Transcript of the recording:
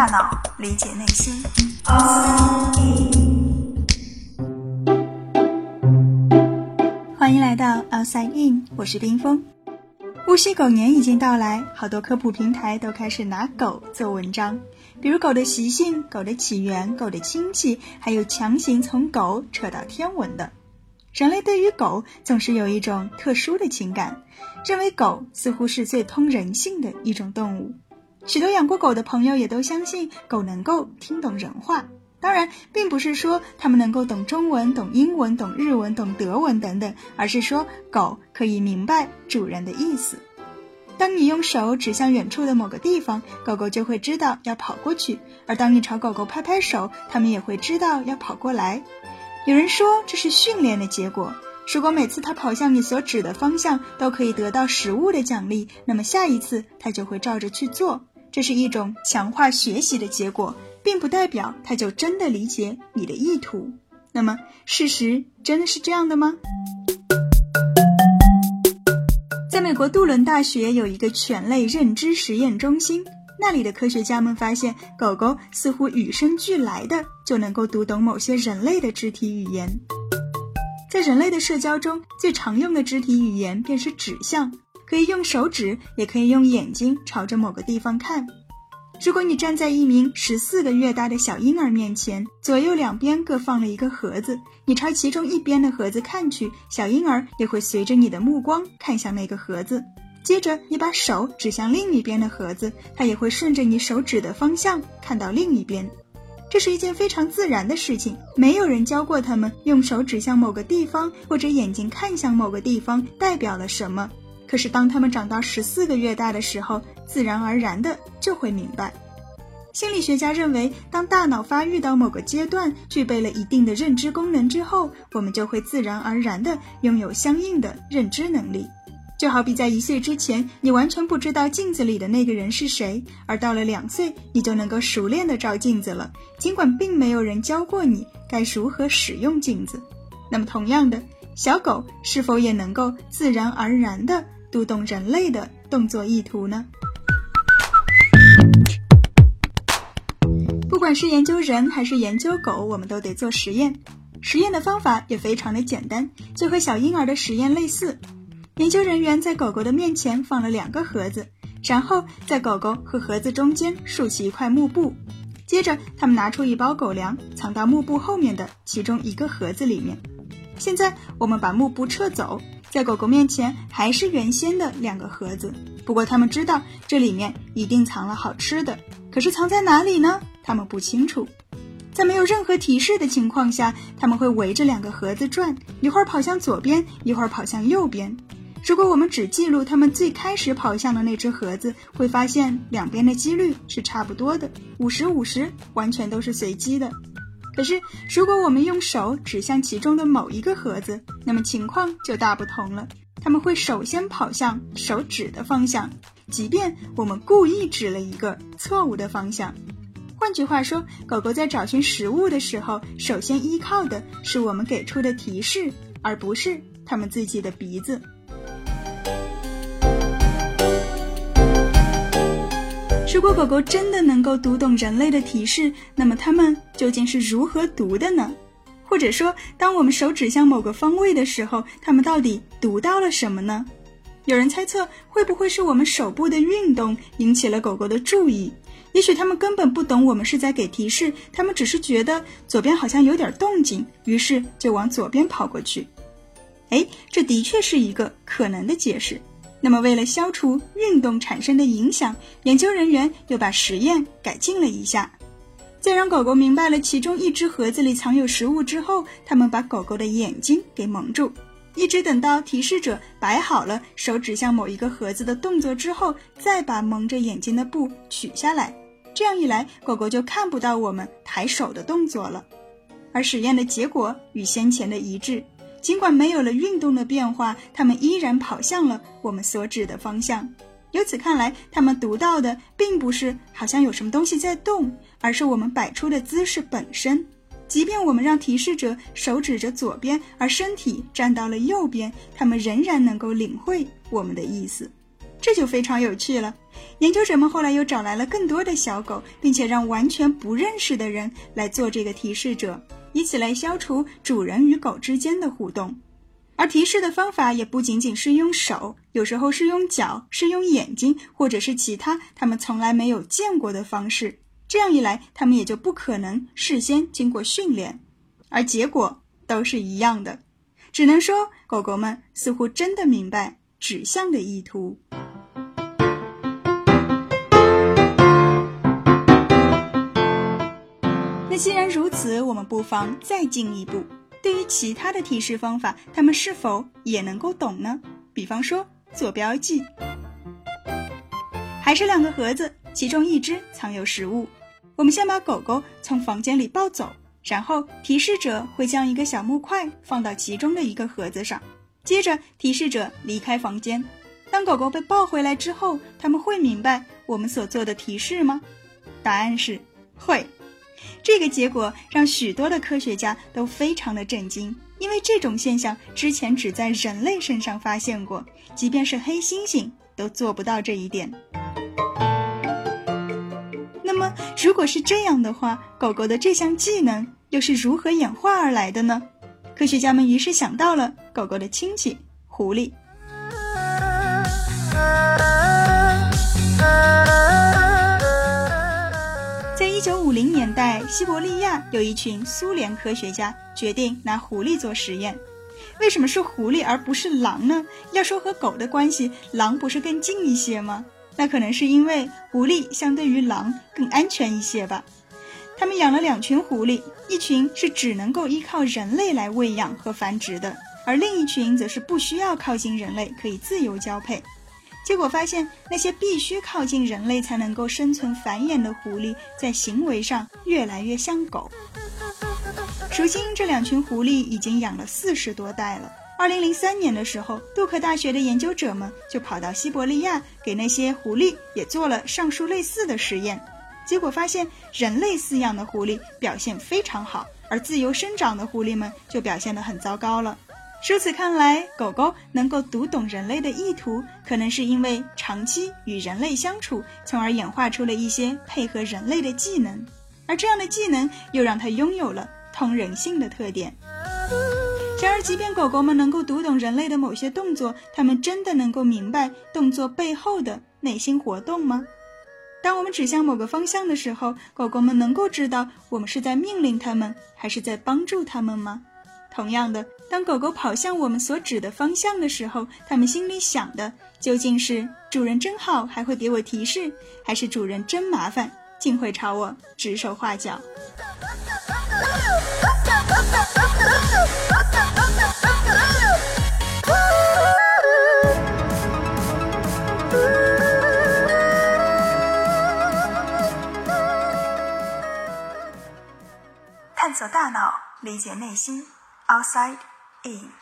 大脑，理解内心。欢迎来到 Outside In，我是冰峰。无锡狗年已经到来，好多科普平台都开始拿狗做文章，比如狗的习性、狗的起源、狗的亲戚，还有强行从狗扯到天文的。人类对于狗总是有一种特殊的情感，认为狗似乎是最通人性的一种动物。许多养过狗的朋友也都相信狗能够听懂人话。当然，并不是说它们能够懂中文、懂英文、懂日文、懂德文等等，而是说狗可以明白主人的意思。当你用手指向远处的某个地方，狗狗就会知道要跑过去；而当你朝狗狗拍拍手，它们也会知道要跑过来。有人说这是训练的结果。如果每次它跑向你所指的方向都可以得到食物的奖励，那么下一次它就会照着去做。这是一种强化学习的结果，并不代表它就真的理解你的意图。那么，事实真的是这样的吗？在美国杜伦大学有一个犬类认知实验中心。那里的科学家们发现，狗狗似乎与生俱来的就能够读懂某些人类的肢体语言。在人类的社交中，最常用的肢体语言便是指向，可以用手指，也可以用眼睛朝着某个地方看。如果你站在一名十四个月大的小婴儿面前，左右两边各放了一个盒子，你朝其中一边的盒子看去，小婴儿也会随着你的目光看向那个盒子。接着，你把手指向另一边的盒子，它也会顺着你手指的方向看到另一边。这是一件非常自然的事情，没有人教过他们用手指向某个地方或者眼睛看向某个地方代表了什么。可是，当他们长到十四个月大的时候，自然而然的就会明白。心理学家认为，当大脑发育到某个阶段，具备了一定的认知功能之后，我们就会自然而然的拥有相应的认知能力。就好比在一岁之前，你完全不知道镜子里的那个人是谁，而到了两岁，你就能够熟练的照镜子了，尽管并没有人教过你该如何使用镜子。那么，同样的，小狗是否也能够自然而然的读懂人类的动作意图呢？不管是研究人还是研究狗，我们都得做实验。实验的方法也非常的简单，就和小婴儿的实验类似。研究人员在狗狗的面前放了两个盒子，然后在狗狗和盒子中间竖起一块幕布，接着他们拿出一包狗粮，藏到幕布后面的其中一个盒子里面。现在我们把幕布撤走，在狗狗面前还是原先的两个盒子，不过他们知道这里面一定藏了好吃的，可是藏在哪里呢？他们不清楚。在没有任何提示的情况下，他们会围着两个盒子转，一会儿跑向左边，一会儿跑向右边。如果我们只记录他们最开始跑向的那只盒子，会发现两边的几率是差不多的，五十五十，完全都是随机的。可是，如果我们用手指向其中的某一个盒子，那么情况就大不同了。他们会首先跑向手指的方向，即便我们故意指了一个错误的方向。换句话说，狗狗在找寻食物的时候，首先依靠的是我们给出的提示，而不是它们自己的鼻子。如果狗狗真的能够读懂人类的提示，那么它们究竟是如何读的呢？或者说，当我们手指向某个方位的时候，它们到底读到了什么呢？有人猜测，会不会是我们手部的运动引起了狗狗的注意？也许它们根本不懂我们是在给提示，它们只是觉得左边好像有点动静，于是就往左边跑过去。哎，这的确是一个可能的解释。那么，为了消除运动产生的影响，研究人员又把实验改进了一下。在让狗狗明白了其中一只盒子里藏有食物之后，他们把狗狗的眼睛给蒙住，一直等到提示者摆好了手指向某一个盒子的动作之后，再把蒙着眼睛的布取下来。这样一来，狗狗就看不到我们抬手的动作了。而实验的结果与先前的一致。尽管没有了运动的变化，它们依然跑向了我们所指的方向。由此看来，它们读到的并不是好像有什么东西在动，而是我们摆出的姿势本身。即便我们让提示者手指着左边，而身体站到了右边，他们仍然能够领会我们的意思。这就非常有趣了。研究者们后来又找来了更多的小狗，并且让完全不认识的人来做这个提示者，以此来消除主人与狗之间的互动。而提示的方法也不仅仅是用手，有时候是用脚，是用眼睛，或者是其他他们从来没有见过的方式。这样一来，他们也就不可能事先经过训练，而结果都是一样的。只能说，狗狗们似乎真的明白指向的意图。既然如此，我们不妨再进一步，对于其他的提示方法，他们是否也能够懂呢？比方说做标记，还是两个盒子，其中一只藏有食物。我们先把狗狗从房间里抱走，然后提示者会将一个小木块放到其中的一个盒子上，接着提示者离开房间。当狗狗被抱回来之后，他们会明白我们所做的提示吗？答案是会。这个结果让许多的科学家都非常的震惊，因为这种现象之前只在人类身上发现过，即便是黑猩猩都做不到这一点。那么，如果是这样的话，狗狗的这项技能又是如何演化而来的呢？科学家们于是想到了狗狗的亲戚——狐狸。在一九五零年代，西伯利亚有一群苏联科学家决定拿狐狸做实验。为什么是狐狸而不是狼呢？要说和狗的关系，狼不是更近一些吗？那可能是因为狐狸相对于狼更安全一些吧。他们养了两群狐狸，一群是只能够依靠人类来喂养和繁殖的，而另一群则是不需要靠近人类，可以自由交配。结果发现，那些必须靠近人类才能够生存繁衍的狐狸，在行为上越来越像狗。如今，这两群狐狸已经养了四十多代了。二零零三年的时候，杜克大学的研究者们就跑到西伯利亚，给那些狐狸也做了上述类似的实验。结果发现，人类饲养的狐狸表现非常好，而自由生长的狐狸们就表现得很糟糕了。如此看来，狗狗能够读懂人类的意图，可能是因为长期与人类相处，从而演化出了一些配合人类的技能，而这样的技能又让它拥有了通人性的特点。然而，即便狗狗们能够读懂人类的某些动作，它们真的能够明白动作背后的内心活动吗？当我们指向某个方向的时候，狗狗们能够知道我们是在命令它们，还是在帮助它们吗？同样的，当狗狗跑向我们所指的方向的时候，它们心里想的究竟是“主人真好，还会给我提示”，还是“主人真麻烦，竟会朝我指手画脚”？探索大脑，理解内心，outside in。